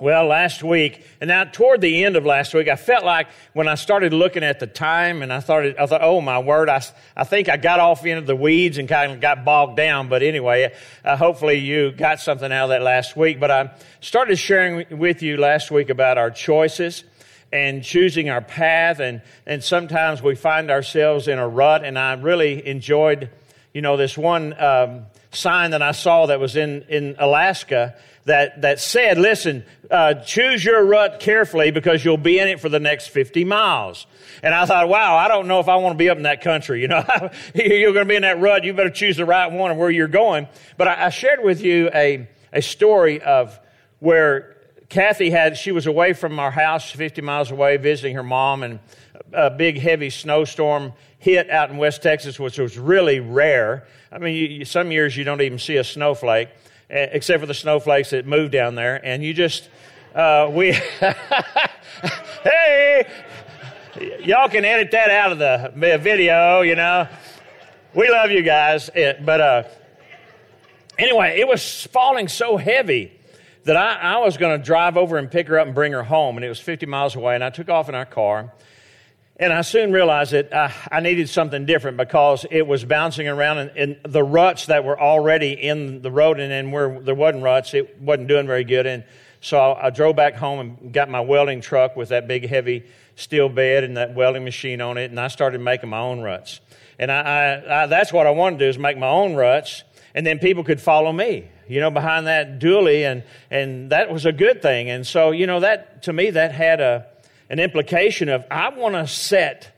Well, last week, and now toward the end of last week, I felt like when I started looking at the time and I started, I thought, oh my word, I, I think I got off into the weeds and kind of got bogged down. But anyway, uh, hopefully you got something out of that last week. But I started sharing with you last week about our choices and choosing our path. And, and sometimes we find ourselves in a rut. And I really enjoyed, you know, this one um, sign that I saw that was in, in Alaska that, that said, listen, uh, choose your rut carefully because you'll be in it for the next 50 miles. And I thought, wow, I don't know if I want to be up in that country. You know, you're going to be in that rut. You better choose the right one and where you're going. But I, I shared with you a, a story of where Kathy had, she was away from our house 50 miles away visiting her mom and a big heavy snowstorm hit out in West Texas, which was really rare. I mean, you, some years you don't even see a snowflake. Eh, except for the snowflakes that move down there. And you just, uh, we, hey, y'all can edit that out of the video, you know. We love you guys. It, but uh, anyway, it was falling so heavy that I, I was going to drive over and pick her up and bring her home. And it was 50 miles away. And I took off in our car. And I soon realized that uh, I needed something different because it was bouncing around and, the ruts that were already in the road and then where there wasn't ruts, it wasn't doing very good. And so I, I drove back home and got my welding truck with that big heavy steel bed and that welding machine on it, and I started making my own ruts. And I, I, I, that's what I wanted to do is make my own ruts, and then people could follow me, you know, behind that dually, and and that was a good thing. And so, you know, that to me that had a an implication of I want to set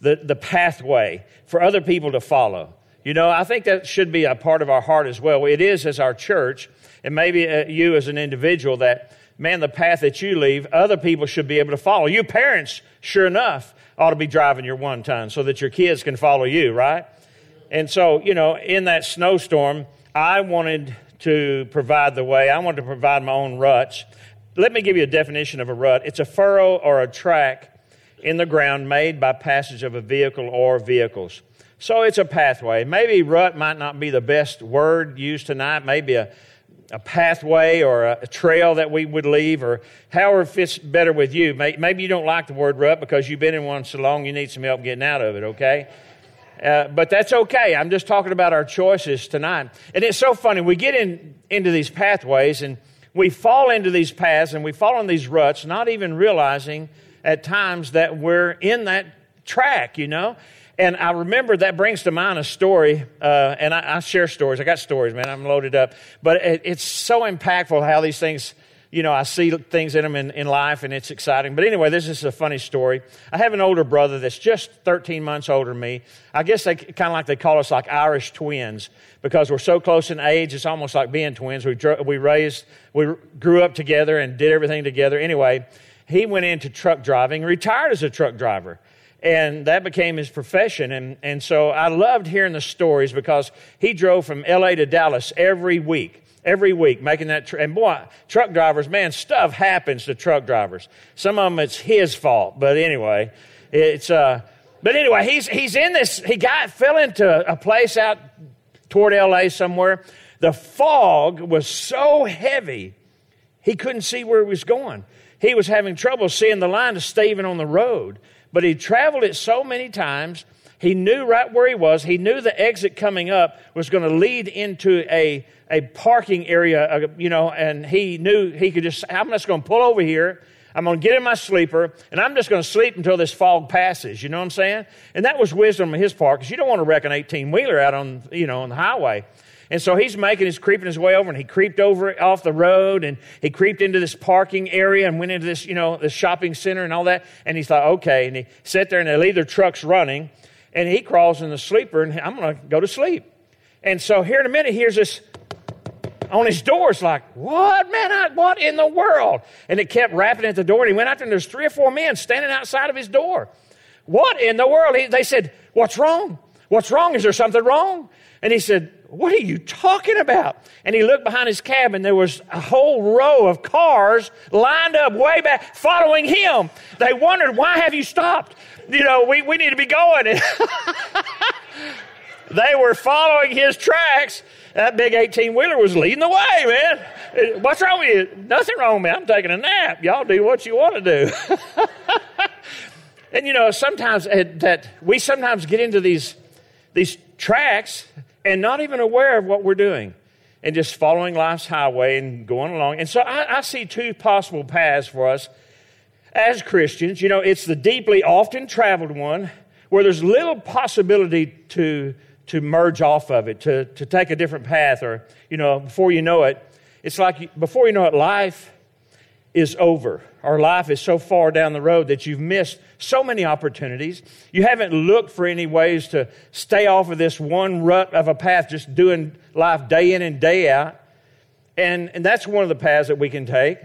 the, the pathway for other people to follow. You know, I think that should be a part of our heart as well. It is as our church, and maybe uh, you as an individual, that, man, the path that you leave, other people should be able to follow. You parents, sure enough, ought to be driving your one ton so that your kids can follow you, right? And so, you know, in that snowstorm, I wanted to provide the way. I wanted to provide my own ruts let me give you a definition of a rut it's a furrow or a track in the ground made by passage of a vehicle or vehicles. So it's a pathway. Maybe rut might not be the best word used tonight, maybe a, a pathway or a, a trail that we would leave, or however fits better with you. Maybe you don't like the word rut because you've been in one so long you need some help getting out of it, okay? Uh, but that's okay. I'm just talking about our choices tonight. And it's so funny. We get in, into these pathways and we fall into these paths and we fall in these ruts, not even realizing at times that we're in that track, you know? And I remember that brings to mind a story, uh, and I, I, share stories. I got stories, man. I'm loaded up. But it, it's so impactful how these things you know, I see things in them in, in life and it's exciting. But anyway, this is a funny story. I have an older brother that's just 13 months older than me. I guess they kind of like they call us like Irish twins because we're so close in age. It's almost like being twins. We, we raised, we grew up together and did everything together. Anyway, he went into truck driving, retired as a truck driver and that became his profession. And, and so I loved hearing the stories because he drove from LA to Dallas every week every week making that tr- and boy truck drivers man stuff happens to truck drivers some of them it's his fault but anyway it's uh but anyway he's he's in this he got fell into a place out toward la somewhere the fog was so heavy he couldn't see where he was going he was having trouble seeing the line to stay even on the road but he traveled it so many times he knew right where he was. He knew the exit coming up was going to lead into a, a parking area, uh, you know, and he knew he could just, I'm just going to pull over here. I'm going to get in my sleeper, and I'm just going to sleep until this fog passes. You know what I'm saying? And that was wisdom on his part because you don't want to wreck an 18 wheeler out on, you know, on the highway. And so he's making his creeping his way over, and he creeped over off the road, and he creeped into this parking area and went into this, you know, the shopping center and all that. And he thought, okay. And he sat there, and they leave their trucks running, and he crawls in the sleeper, and I'm going to go to sleep. And so here in a minute, here's this on his door. It's like, what, man? I, what in the world? And it kept rapping at the door, and he went out there, and there's three or four men standing outside of his door. What in the world? He, they said, What's wrong? What's wrong? Is there something wrong? And he said, What are you talking about? And he looked behind his cabin. There was a whole row of cars lined up way back following him. They wondered, Why have you stopped? you know, we, we need to be going. they were following his tracks. That big 18 wheeler was leading the way, man. What's wrong with you? Nothing wrong me. I'm taking a nap. Y'all do what you want to do. and you know, sometimes uh, that we sometimes get into these, these tracks and not even aware of what we're doing and just following life's highway and going along. And so I, I see two possible paths for us as Christians. You know, it's the deeply often traveled one where there's little possibility to, to merge off of it, to, to take a different path, or, you know, before you know it, it's like before you know it, life is over. Our life is so far down the road that you've missed so many opportunities. You haven't looked for any ways to stay off of this one rut of a path, just doing life day in and day out. And, and that's one of the paths that we can take.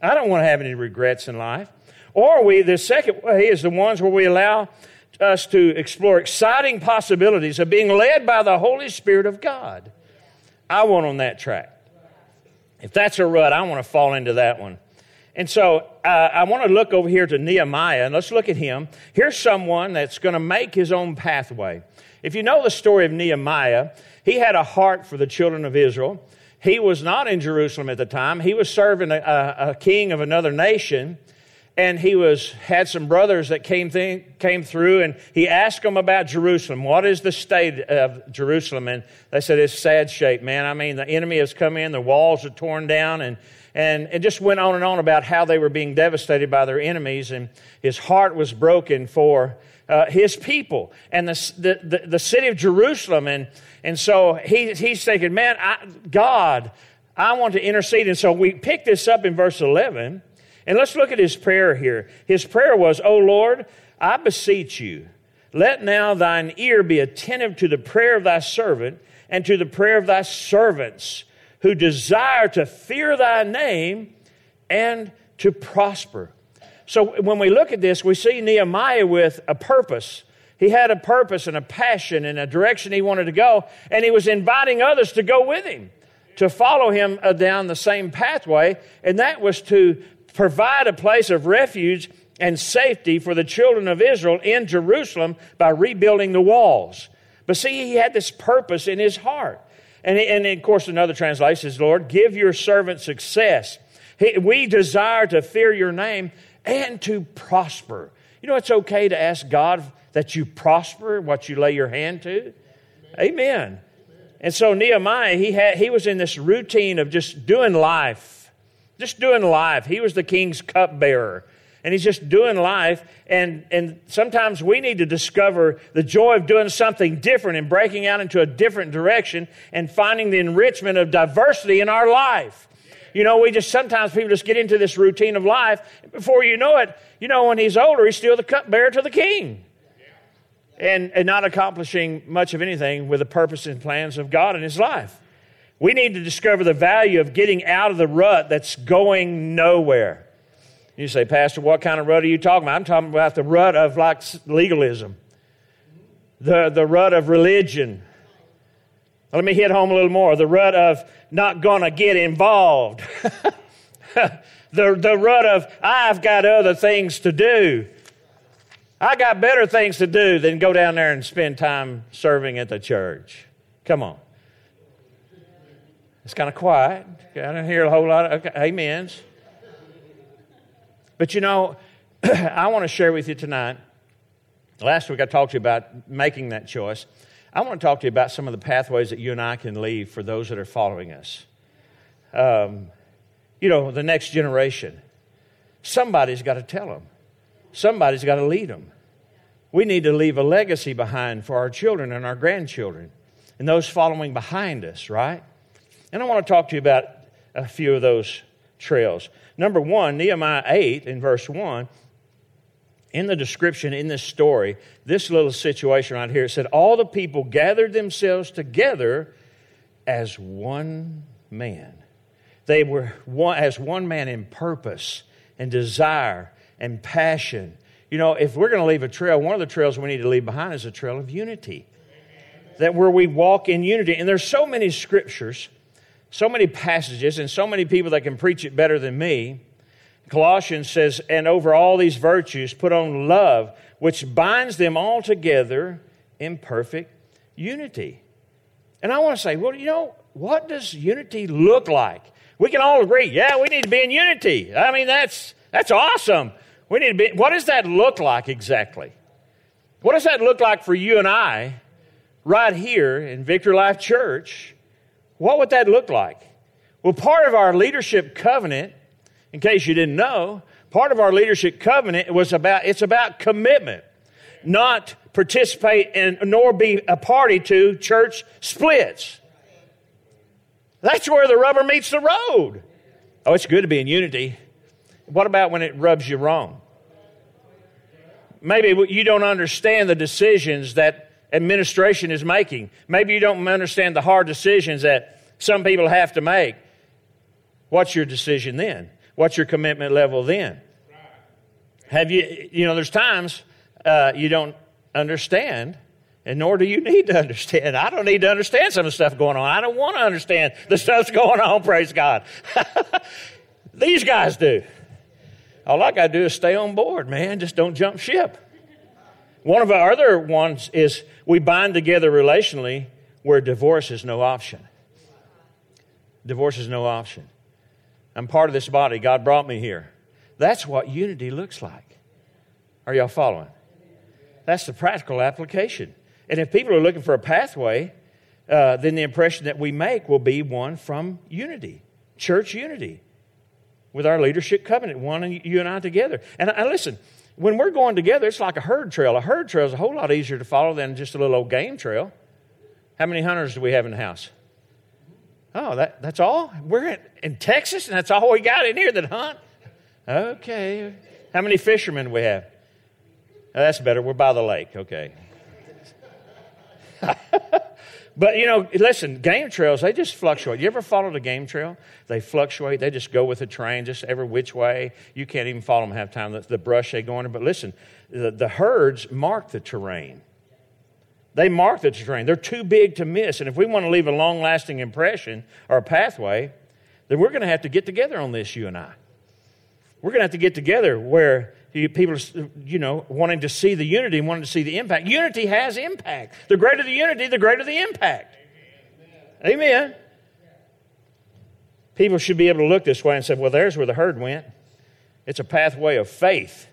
I don't want to have any regrets in life. Or we, the second way is the ones where we allow us to explore exciting possibilities of being led by the Holy Spirit of God. I want on that track. If that's a rut, I want to fall into that one. And so uh, I want to look over here to Nehemiah and let's look at him. Here's someone that's going to make his own pathway. If you know the story of Nehemiah, he had a heart for the children of Israel. He was not in Jerusalem at the time, he was serving a, a, a king of another nation and he was had some brothers that came th- came through and he asked them about Jerusalem. What is the state of Jerusalem? And they said it's sad shape, man. I mean, the enemy has come in, the walls are torn down, and and it just went on and on about how they were being devastated by their enemies, and his heart was broken for uh, his people and the, the, the, the, city of Jerusalem. And, and so he, he's thinking, man, I, God, I want to intercede. And so we pick this up in verse 11 and let's look at his prayer here. His prayer was, O Lord, I beseech you, let now thine ear be attentive to the prayer of thy servant and to the prayer of thy servants who desire to fear thy name and to prosper. So when we look at this, we see Nehemiah with a purpose. He had a purpose and a passion and a direction he wanted to go, and he was inviting others to go with him, to follow him uh, down the same pathway, and that was to provide a place of refuge and safety for the children of Israel in Jerusalem by rebuilding the walls. But see, he had this purpose in his heart. And, and of course, another translation is, Lord, give your servant success. We desire to fear your name and to prosper. You know, it's okay to ask God that you prosper what you lay your hand to. Amen. Amen. And so Nehemiah, he, had, he was in this routine of just doing life just doing life. He was the king's cupbearer. And he's just doing life. And, and sometimes we need to discover the joy of doing something different and breaking out into a different direction and finding the enrichment of diversity in our life. You know, we just sometimes people just get into this routine of life. Before you know it, you know, when he's older, he's still the cupbearer to the king. And, and not accomplishing much of anything with the purpose and plans of God in his life. We need to discover the value of getting out of the rut that's going nowhere. You say, Pastor, what kind of rut are you talking about? I'm talking about the rut of like legalism, the, the rut of religion. Let me hit home a little more the rut of not going to get involved, the, the rut of I've got other things to do. I got better things to do than go down there and spend time serving at the church. Come on. It's kind of quiet. I don't hear a whole lot of okay, amens. But you know, I want to share with you tonight. Last week I talked to you about making that choice. I want to talk to you about some of the pathways that you and I can leave for those that are following us. Um, you know, the next generation. Somebody's got to tell them, somebody's got to lead them. We need to leave a legacy behind for our children and our grandchildren and those following behind us, right? And I want to talk to you about a few of those trails. Number one, Nehemiah 8 in verse 1, in the description in this story, this little situation right here, it said, All the people gathered themselves together as one man. They were one, as one man in purpose and desire and passion. You know, if we're going to leave a trail, one of the trails we need to leave behind is a trail of unity. That where we walk in unity. And there's so many scriptures so many passages and so many people that can preach it better than me. Colossians says, and over all these virtues, put on love, which binds them all together in perfect unity. And I want to say, well, you know, what does unity look like? We can all agree, yeah, we need to be in unity. I mean, that's, that's awesome. We need to be, what does that look like exactly? What does that look like for you and I right here in Victory Life Church? What would that look like? Well, part of our leadership covenant, in case you didn't know, part of our leadership covenant was about it's about commitment, not participate in nor be a party to church splits. That's where the rubber meets the road. Oh, it's good to be in unity. What about when it rubs you wrong? Maybe you don't understand the decisions that administration is making. Maybe you don't understand the hard decisions that some people have to make. What's your decision then? What's your commitment level then? Have you, you know, there's times uh, you don't understand, and nor do you need to understand. I don't need to understand some of the stuff going on. I don't want to understand the stuff's going on, praise God. These guys do. All I got to do is stay on board, man. Just don't jump ship. One of our other ones is we bind together relationally where divorce is no option. Divorce is no option. I'm part of this body. God brought me here. That's what unity looks like. Are y'all following? That's the practical application. And if people are looking for a pathway, uh, then the impression that we make will be one from unity, church unity, with our leadership covenant, one and you and I together. And, and listen, when we're going together, it's like a herd trail. A herd trail is a whole lot easier to follow than just a little old game trail. How many hunters do we have in the house? Oh, that, that's all? We're in, in Texas and that's all we got in here that hunt? Okay. How many fishermen do we have? Oh, that's better. We're by the lake. Okay. but you know, listen, game trails, they just fluctuate. You ever followed a game trail? They fluctuate. They just go with the train, just every which way. You can't even follow them half the time, the, the brush they go under. But listen, the, the herds mark the terrain. They mark the terrain. They're too big to miss. And if we want to leave a long lasting impression or a pathway, then we're going to have to get together on this, you and I. We're going to have to get together where people are, you know, wanting to see the unity and wanting to see the impact. Unity has impact. The greater the unity, the greater the impact. Amen. Amen. People should be able to look this way and say, well, there's where the herd went. It's a pathway of faith,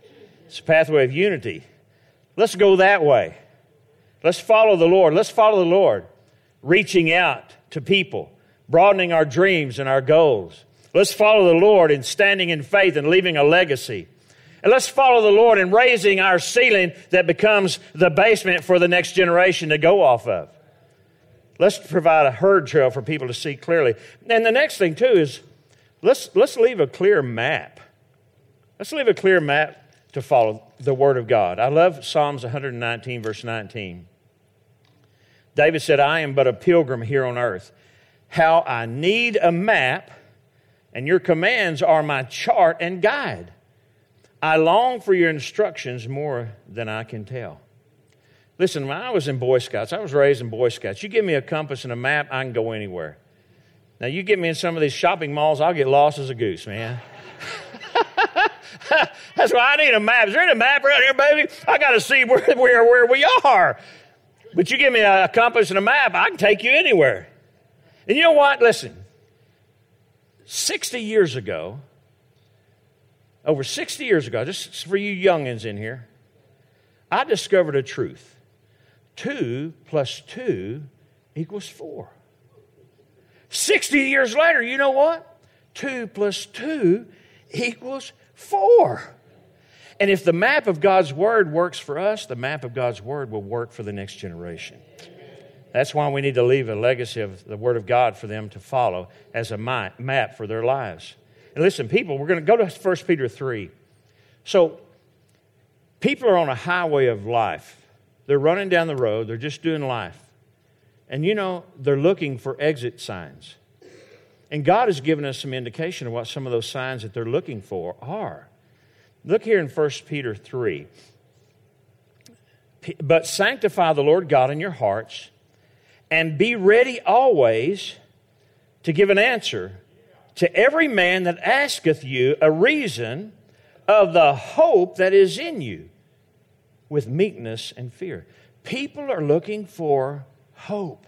it's a pathway of unity. Let's go that way. Let's follow the Lord. Let's follow the Lord, reaching out to people, broadening our dreams and our goals. Let's follow the Lord in standing in faith and leaving a legacy. And let's follow the Lord in raising our ceiling that becomes the basement for the next generation to go off of. Let's provide a herd trail for people to see clearly. And the next thing, too, is let's, let's leave a clear map. Let's leave a clear map to follow the Word of God. I love Psalms 119, verse 19. David said, I am but a pilgrim here on earth. How I need a map, and your commands are my chart and guide. I long for your instructions more than I can tell. Listen, when I was in Boy Scouts, I was raised in Boy Scouts. You give me a compass and a map, I can go anywhere. Now, you get me in some of these shopping malls, I'll get lost as a goose, man. That's why I need a map. Is there a map around here, baby? I got to see where, where, where we are. But you give me a compass and a map, I can take you anywhere. And you know what? Listen, 60 years ago, over 60 years ago, just for you youngins in here, I discovered a truth. Two plus two equals four. 60 years later, you know what? Two plus two equals four. And if the map of God's Word works for us, the map of God's Word will work for the next generation. That's why we need to leave a legacy of the Word of God for them to follow as a map for their lives. And listen, people, we're going to go to 1 Peter 3. So, people are on a highway of life. They're running down the road, they're just doing life. And you know, they're looking for exit signs. And God has given us some indication of what some of those signs that they're looking for are. Look here in 1 Peter 3. But sanctify the Lord God in your hearts, and be ready always to give an answer to every man that asketh you a reason of the hope that is in you with meekness and fear. People are looking for hope.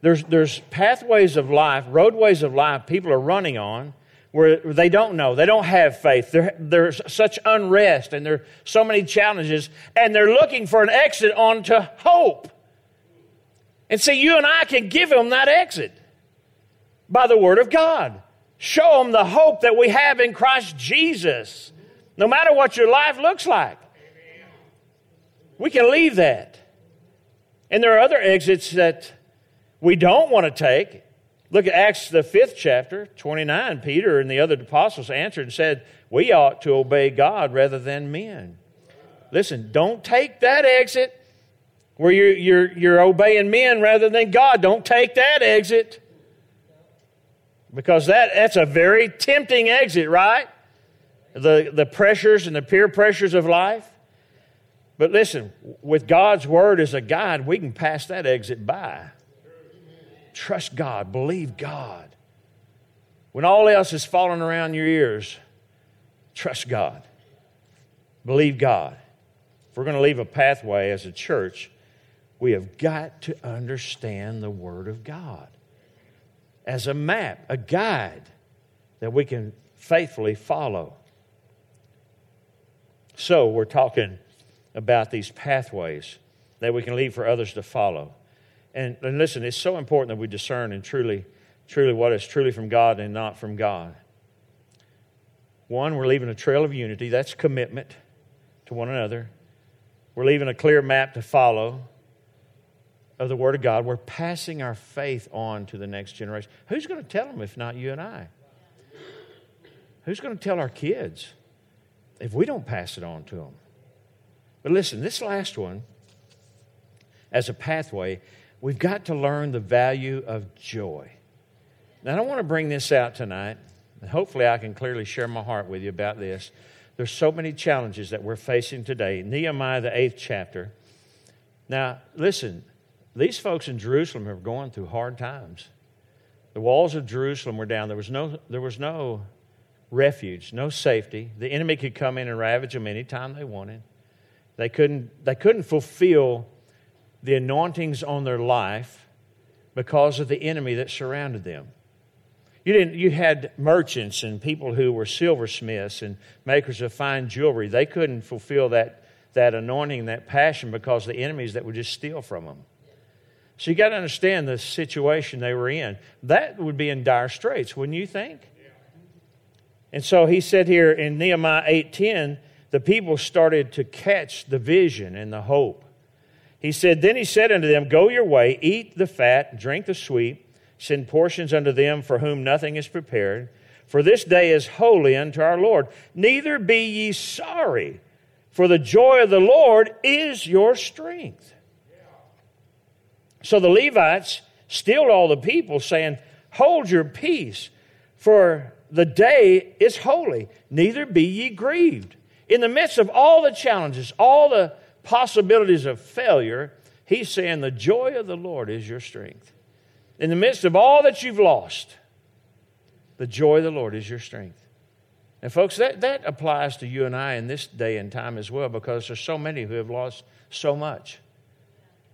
There's, there's pathways of life, roadways of life people are running on where they don't know, they don't have faith. There, there's such unrest and there are so many challenges, and they're looking for an exit onto hope. And see, you and I can give them that exit by the Word of God. Show them the hope that we have in Christ Jesus, no matter what your life looks like. We can leave that. And there are other exits that we don't want to take. Look at Acts, the fifth chapter, 29. Peter and the other apostles answered and said, We ought to obey God rather than men. Listen, don't take that exit where you're, you're, you're obeying men rather than God. Don't take that exit because that, that's a very tempting exit, right? The, the pressures and the peer pressures of life. But listen, with God's word as a guide, we can pass that exit by. Trust God, believe God. When all else is falling around your ears, trust God. Believe God. If we're going to leave a pathway as a church, we have got to understand the Word of God as a map, a guide that we can faithfully follow. So, we're talking about these pathways that we can leave for others to follow. And, and listen, it's so important that we discern and truly, truly what is truly from God and not from God. One, we're leaving a trail of unity. That's commitment to one another. We're leaving a clear map to follow of the Word of God. We're passing our faith on to the next generation. Who's going to tell them if not you and I? Who's going to tell our kids if we don't pass it on to them? But listen, this last one, as a pathway, we've got to learn the value of joy. Now, I don't want to bring this out tonight, hopefully, I can clearly share my heart with you about this. There's so many challenges that we're facing today. Nehemiah, the eighth chapter. Now, listen, these folks in Jerusalem are going through hard times. The walls of Jerusalem were down. There was no, there was no refuge, no safety. The enemy could come in and ravage them anytime they wanted. They couldn't, they couldn't fulfill the anointings on their life because of the enemy that surrounded them. You, didn't, you had merchants and people who were silversmiths and makers of fine jewelry. They couldn't fulfill that, that anointing, that passion because the enemies that would just steal from them. So you got to understand the situation they were in. That would be in dire straits, wouldn't you think? And so he said here in Nehemiah 8:10, the people started to catch the vision and the hope. He said, Then he said unto them, Go your way, eat the fat, drink the sweet, send portions unto them for whom nothing is prepared. For this day is holy unto our Lord. Neither be ye sorry, for the joy of the Lord is your strength. So the Levites stilled all the people, saying, Hold your peace, for the day is holy, neither be ye grieved in the midst of all the challenges, all the possibilities of failure, he's saying, The joy of the Lord is your strength. In the midst of all that you've lost, the joy of the Lord is your strength. And, folks, that, that applies to you and I in this day and time as well because there's so many who have lost so much.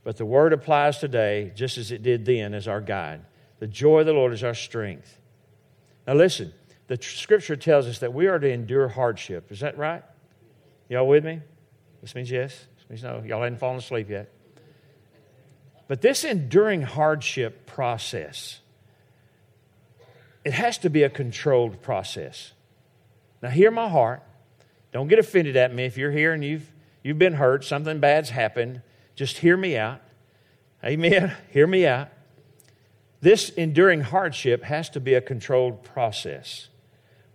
But the word applies today just as it did then as our guide. The joy of the Lord is our strength. Now, listen, the scripture tells us that we are to endure hardship. Is that right? Y'all with me? This means yes. This means no. Y'all hadn't fallen asleep yet. But this enduring hardship process, it has to be a controlled process. Now, hear my heart. Don't get offended at me if you're here and you've, you've been hurt, something bad's happened. Just hear me out. Amen. hear me out. This enduring hardship has to be a controlled process.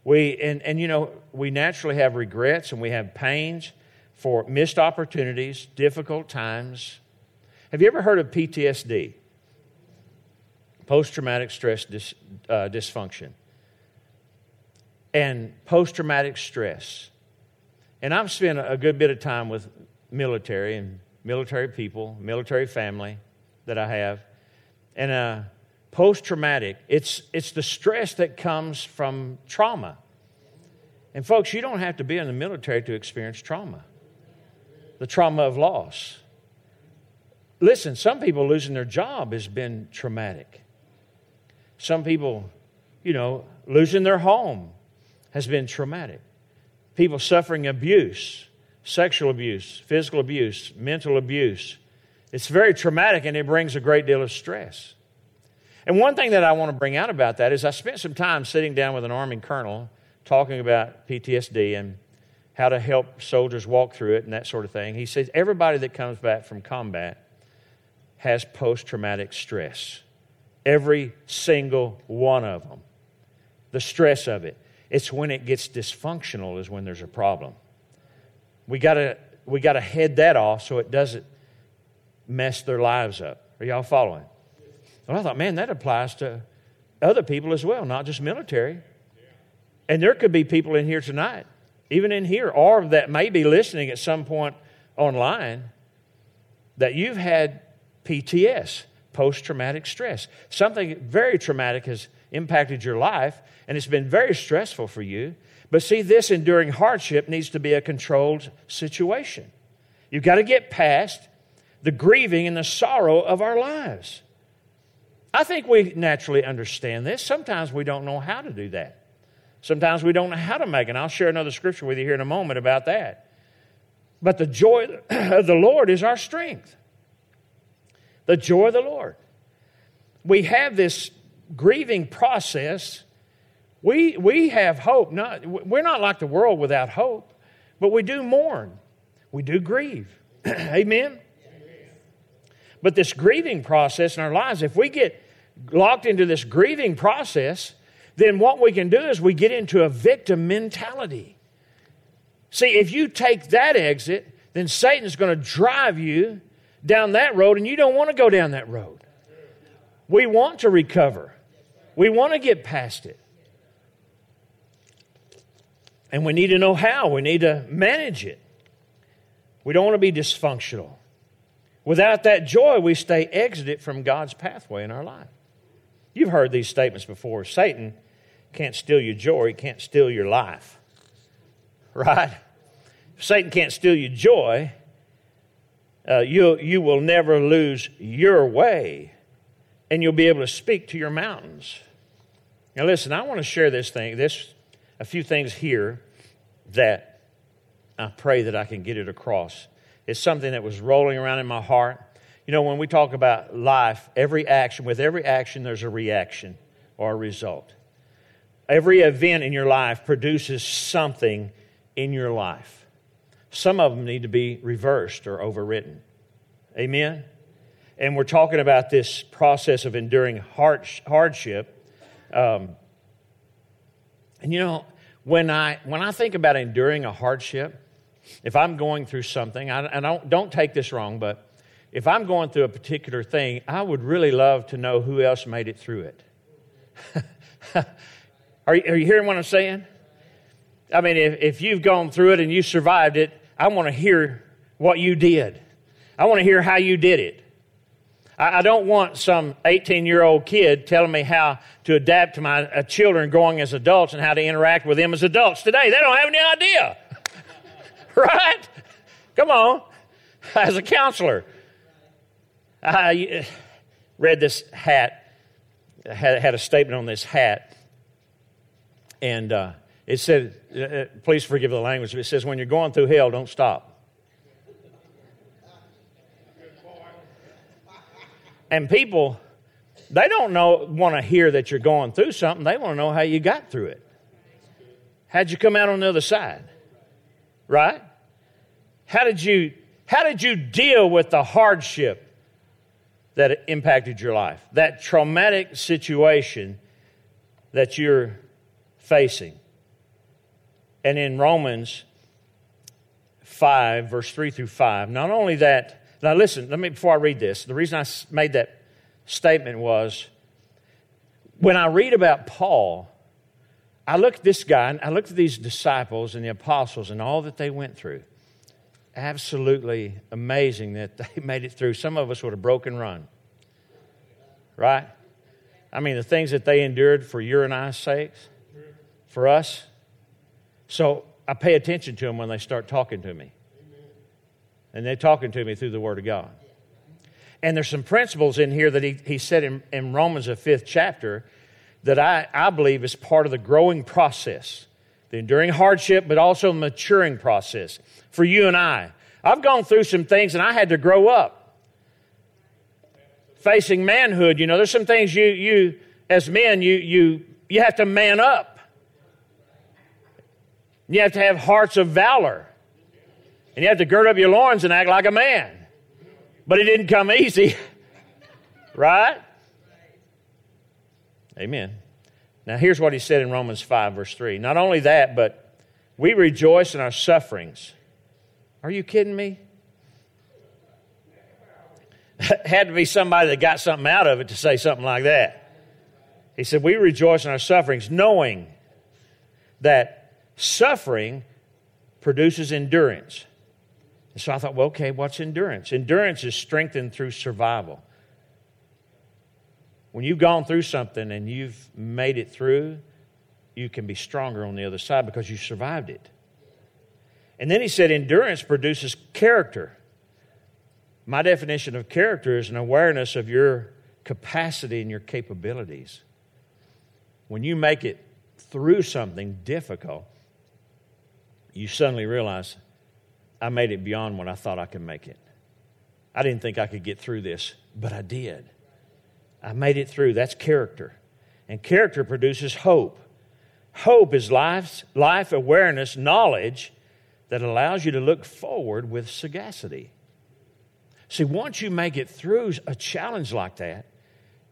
We, and, and you know, we naturally have regrets and we have pains for missed opportunities, difficult times. Have you ever heard of PTSD? Post traumatic stress dis, uh, dysfunction. And post traumatic stress. And I've spent a good bit of time with military and military people, military family that I have. And uh, post traumatic, it's, it's the stress that comes from trauma. And, folks, you don't have to be in the military to experience trauma the trauma of loss. listen, some people losing their job has been traumatic. Some people, you know, losing their home has been traumatic. People suffering abuse, sexual abuse, physical abuse, mental abuse. It's very traumatic and it brings a great deal of stress. And one thing that I want to bring out about that is I spent some time sitting down with an Army colonel talking about PTSD and how to help soldiers walk through it and that sort of thing. He says everybody that comes back from combat has post traumatic stress. Every single one of them. The stress of it. It's when it gets dysfunctional is when there's a problem. We gotta we gotta head that off so it doesn't mess their lives up. Are y'all following? Well, I thought, man, that applies to other people as well, not just military. And there could be people in here tonight, even in here, or that may be listening at some point online, that you've had PTS, post traumatic stress. Something very traumatic has impacted your life, and it's been very stressful for you. But see, this enduring hardship needs to be a controlled situation. You've got to get past the grieving and the sorrow of our lives. I think we naturally understand this. Sometimes we don't know how to do that. Sometimes we don't know how to make it. And I'll share another scripture with you here in a moment about that. But the joy of the Lord is our strength. The joy of the Lord. We have this grieving process. We, we have hope. Not, we're not like the world without hope, but we do mourn. We do grieve. Amen? But this grieving process in our lives, if we get locked into this grieving process, then what we can do is we get into a victim mentality. See, if you take that exit, then Satan's going to drive you down that road, and you don't want to go down that road. We want to recover, we want to get past it. And we need to know how, we need to manage it. We don't want to be dysfunctional. Without that joy, we stay exited from God's pathway in our life. You've heard these statements before. Satan can't steal your joy, he can't steal your life. Right? If Satan can't steal your joy, uh, you, you will never lose your way, and you'll be able to speak to your mountains. Now, listen, I want to share this thing, this a few things here that I pray that I can get it across. It's something that was rolling around in my heart. You know, when we talk about life, every action, with every action, there's a reaction or a result. Every event in your life produces something in your life. Some of them need to be reversed or overwritten. Amen? And we're talking about this process of enduring hardship. Um, and you know, when I, when I think about enduring a hardship, if I'm going through something, I, and I don't, don't take this wrong, but if I'm going through a particular thing, I would really love to know who else made it through it. Are you, are you hearing what I'm saying? I mean, if, if you've gone through it and you survived it, I want to hear what you did. I want to hear how you did it. I, don't want some 18 year old kid telling me how to adapt to my uh, children growing as adults and how to interact with them as adults today. They don't have any idea. right? Come on. As a counselor, I uh, read this hat, had, had a statement on this hat and uh, it said, please forgive the language, but it says, when you're going through hell, don't stop. And people, they don't know, want to hear that you're going through something. They want to know how you got through it. How'd you come out on the other side? Right? How did you, how did you deal with the hardship that impacted your life? That traumatic situation that you're facing. And in Romans 5, verse 3 through 5, not only that, now listen, let me, before I read this, the reason I made that statement was when I read about Paul, I look at this guy, and I look at these disciples and the apostles and all that they went through. Absolutely amazing that they made it through. Some of us would have broken run. Right? I mean, the things that they endured for your and I's sakes for us. So I pay attention to them when they start talking to me. And they're talking to me through the Word of God. And there's some principles in here that he, he said in, in Romans, the fifth chapter, that I, I believe is part of the growing process, the enduring hardship, but also maturing process for you and I. I've gone through some things and I had to grow up. Facing manhood, you know, there's some things you, you as men, you, you, you have to man up. You have to have hearts of valor. And you have to gird up your loins and act like a man. But it didn't come easy, right? Amen. Now, here's what he said in Romans 5, verse 3. Not only that, but we rejoice in our sufferings. Are you kidding me? Had to be somebody that got something out of it to say something like that. He said, We rejoice in our sufferings, knowing that suffering produces endurance. And so I thought, well, okay, what's endurance? Endurance is strengthened through survival. When you've gone through something and you've made it through, you can be stronger on the other side because you survived it. And then he said, endurance produces character. My definition of character is an awareness of your capacity and your capabilities. When you make it through something difficult, you suddenly realize I made it beyond what I thought I could make it. I didn't think I could get through this, but I did. I made it through. That's character. And character produces hope. Hope is life's, life awareness, knowledge that allows you to look forward with sagacity. See, once you make it through a challenge like that,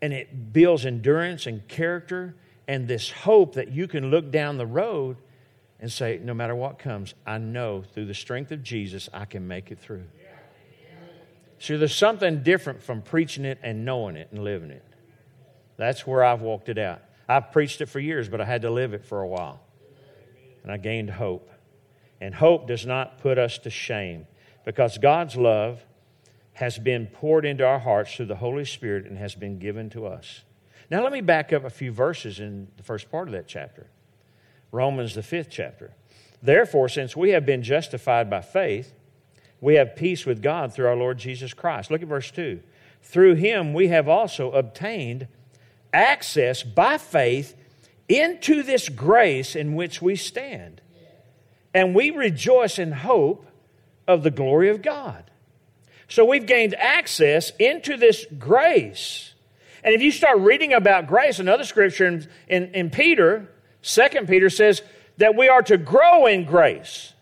and it builds endurance and character and this hope that you can look down the road and say, no matter what comes, I know through the strength of Jesus, I can make it through. See, there's something different from preaching it and knowing it and living it. That's where I've walked it out. I've preached it for years, but I had to live it for a while. And I gained hope. And hope does not put us to shame because God's love has been poured into our hearts through the Holy Spirit and has been given to us. Now, let me back up a few verses in the first part of that chapter. Romans, the fifth chapter. Therefore, since we have been justified by faith, we have peace with God through our Lord Jesus Christ. Look at verse 2. Through him we have also obtained access by faith into this grace in which we stand. And we rejoice in hope of the glory of God. So we've gained access into this grace. And if you start reading about grace, another scripture in, in, in Peter, Second Peter says that we are to grow in grace.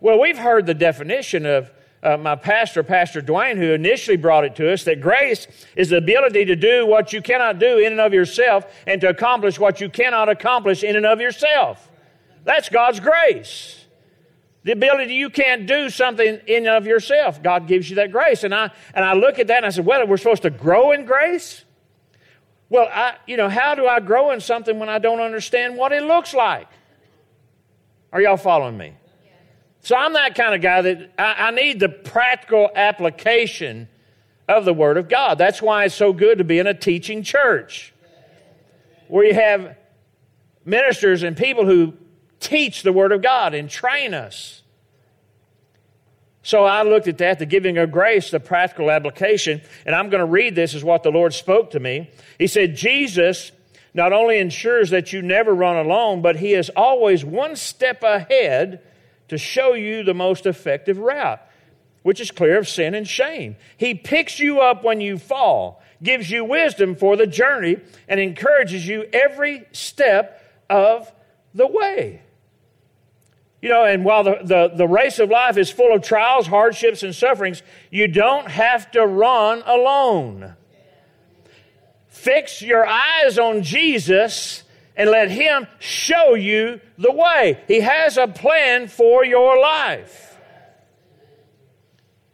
Well, we've heard the definition of uh, my pastor, Pastor Dwayne, who initially brought it to us that grace is the ability to do what you cannot do in and of yourself and to accomplish what you cannot accomplish in and of yourself. That's God's grace. The ability you can't do something in and of yourself. God gives you that grace. And I, and I look at that and I said, well, we're supposed to grow in grace? Well, I, you know, how do I grow in something when I don't understand what it looks like? Are y'all following me? So I'm that kind of guy that I, I need the practical application of the Word of God. That's why it's so good to be in a teaching church where you have ministers and people who teach the Word of God and train us. So I looked at that, the giving of grace, the practical application, and I'm going to read this as what the Lord spoke to me. He said, Jesus not only ensures that you never run alone, but He is always one step ahead to show you the most effective route, which is clear of sin and shame. He picks you up when you fall, gives you wisdom for the journey, and encourages you every step of the way. You know, and while the, the, the race of life is full of trials, hardships, and sufferings, you don't have to run alone. Fix your eyes on Jesus and let Him show you the way. He has a plan for your life.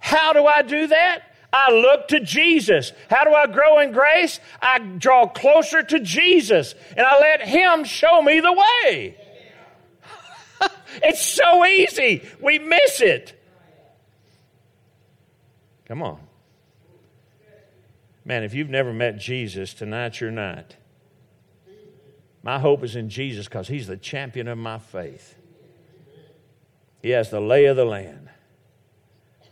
How do I do that? I look to Jesus. How do I grow in grace? I draw closer to Jesus and I let Him show me the way. It's so easy. We miss it. Come on. Man, if you've never met Jesus, tonight's your night. My hope is in Jesus because He's the champion of my faith. He has the lay of the land.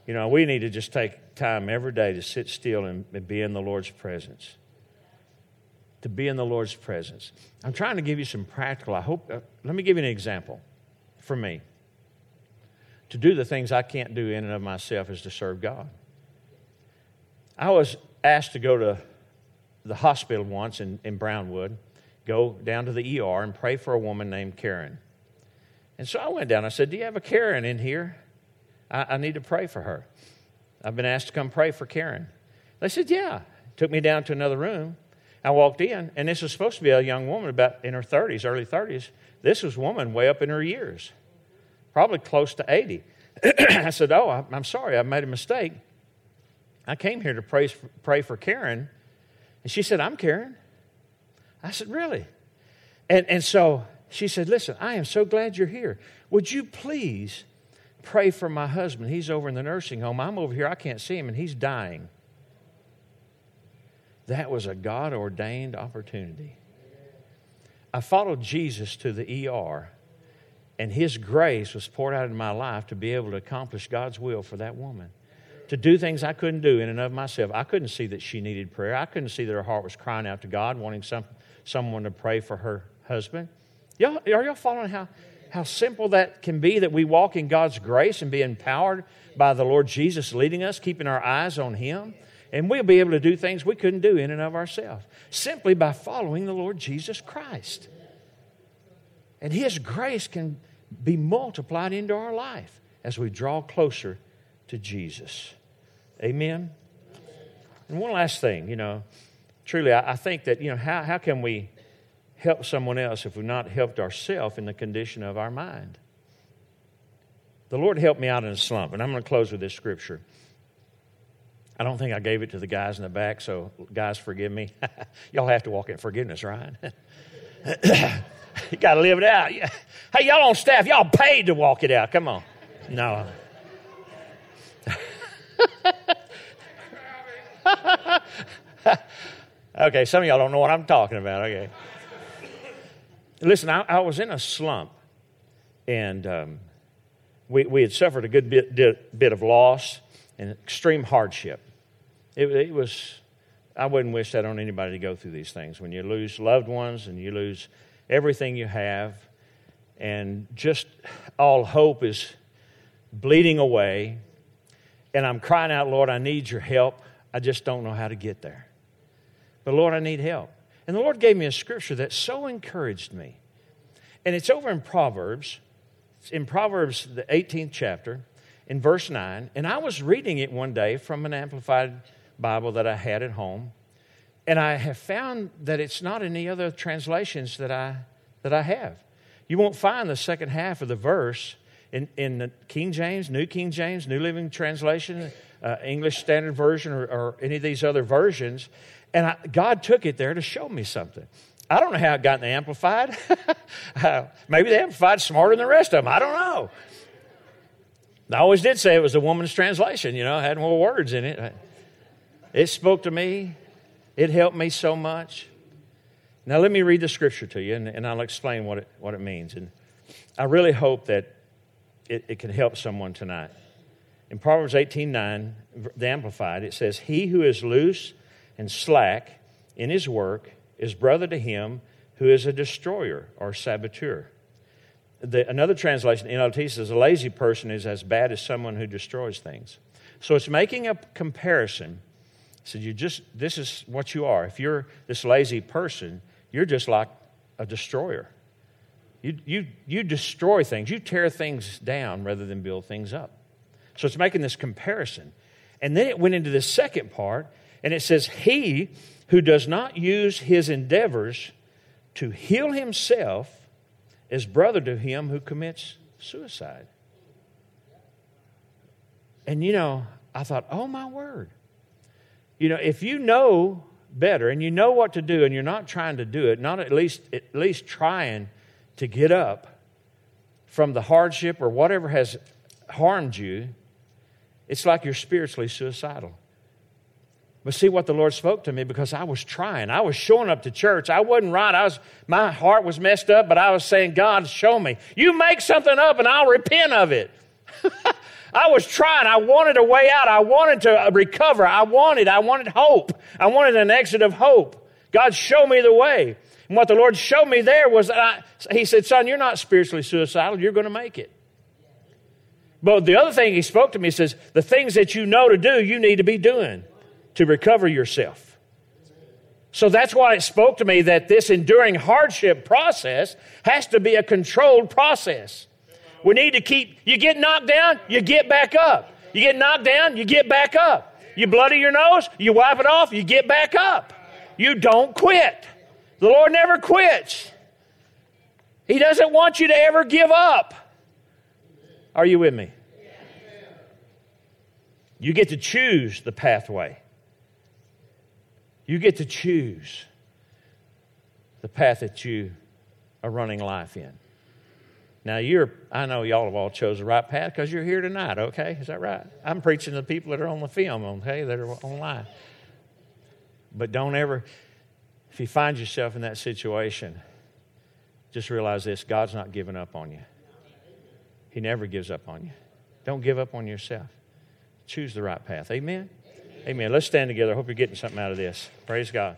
You know, we need to just take time every day to sit still and, and be in the Lord's presence. To be in the Lord's presence. I'm trying to give you some practical. I hope. Uh, let me give you an example for me. To do the things I can't do in and of myself is to serve God. I was asked to go to the hospital once in, in Brownwood, go down to the ER and pray for a woman named Karen. And so I went down. I said, Do you have a Karen in here? I, I need to pray for her. I've been asked to come pray for Karen. They said, Yeah. Took me down to another room. I walked in, and this was supposed to be a young woman about in her 30s, early 30s. This was a woman way up in her years, probably close to 80. I said, Oh, I'm sorry, I made a mistake. I came here to pray, pray for Karen. And she said, I'm Karen. I said, Really? And, and so she said, Listen, I am so glad you're here. Would you please pray for my husband. He's over in the nursing home. I'm over here. I can't see him, and he's dying. That was a God ordained opportunity. I followed Jesus to the ER, and His grace was poured out in my life to be able to accomplish God's will for that woman. To do things I couldn't do in and of myself. I couldn't see that she needed prayer. I couldn't see that her heart was crying out to God, wanting some, someone to pray for her husband. Y'all, are y'all following how, how simple that can be that we walk in God's grace and be empowered by the Lord Jesus leading us, keeping our eyes on Him. And we'll be able to do things we couldn't do in and of ourselves simply by following the Lord Jesus Christ. And His grace can be multiplied into our life as we draw closer to Jesus. Amen. And one last thing, you know, truly, I, I think that, you know, how, how can we help someone else if we've not helped ourselves in the condition of our mind. The Lord helped me out in a slump, and I'm going to close with this scripture. I don't think I gave it to the guys in the back, so guys, forgive me. y'all have to walk in forgiveness, right? you got to live it out. Hey, y'all on staff, y'all paid to walk it out. Come on. No. okay, some of y'all don't know what I'm talking about. Okay. Listen, I, I was in a slump, and um, we, we had suffered a good bit, bit of loss and extreme hardship. It, it was, I wouldn't wish that on anybody to go through these things. When you lose loved ones and you lose everything you have, and just all hope is bleeding away, and I'm crying out, Lord, I need your help. I just don't know how to get there. But Lord, I need help. And the Lord gave me a scripture that so encouraged me. And it's over in Proverbs, it's in Proverbs, the 18th chapter, in verse 9. And I was reading it one day from an amplified Bible that I had at home. And I have found that it's not in any other translations that I, that I have. You won't find the second half of the verse in, in the King James, New King James, New Living Translation, uh, English Standard Version, or, or any of these other versions. And I, God took it there to show me something. I don't know how it got in the Amplified. uh, maybe the Amplified's smarter than the rest of them. I don't know. I always did say it was a woman's translation, you know, had more words in it. It spoke to me, it helped me so much. Now, let me read the scripture to you, and, and I'll explain what it, what it means. And I really hope that it, it can help someone tonight. In Proverbs 18 9, the Amplified, it says, He who is loose and slack in his work is brother to him who is a destroyer or saboteur. The, another translation, NLT says, a lazy person is as bad as someone who destroys things. So it's making a comparison. So you just, this is what you are. If you're this lazy person, you're just like a destroyer. You, you, you destroy things, you tear things down rather than build things up. So it's making this comparison. And then it went into the second part and it says, He who does not use his endeavors to heal himself is brother to him who commits suicide. And you know, I thought, oh my word. You know, if you know better and you know what to do and you're not trying to do it, not at least at least trying to get up from the hardship or whatever has harmed you, it's like you're spiritually suicidal. But see what the Lord spoke to me because I was trying. I was showing up to church. I wasn't right. I was my heart was messed up, but I was saying, God, show me. You make something up and I'll repent of it. I was trying. I wanted a way out. I wanted to recover. I wanted, I wanted hope. I wanted an exit of hope. God showed me the way. And what the Lord showed me there was that I, He said, Son, you're not spiritually suicidal. You're going to make it. But the other thing He spoke to me says, The things that you know to do, you need to be doing to recover yourself. So that's why it spoke to me that this enduring hardship process has to be a controlled process. We need to keep, you get knocked down, you get back up. You get knocked down, you get back up. You bloody your nose, you wipe it off, you get back up. You don't quit. The Lord never quits. He doesn't want you to ever give up. Are you with me? You get to choose the pathway. You get to choose the path that you are running life in. Now, you're, I know y'all have all chose the right path because you're here tonight, okay? Is that right? I'm preaching to the people that are on the film, okay, that are online. But don't ever, if you find yourself in that situation, just realize this God's not giving up on you. He never gives up on you. Don't give up on yourself. Choose the right path. Amen? Amen. Let's stand together. I hope you're getting something out of this. Praise God.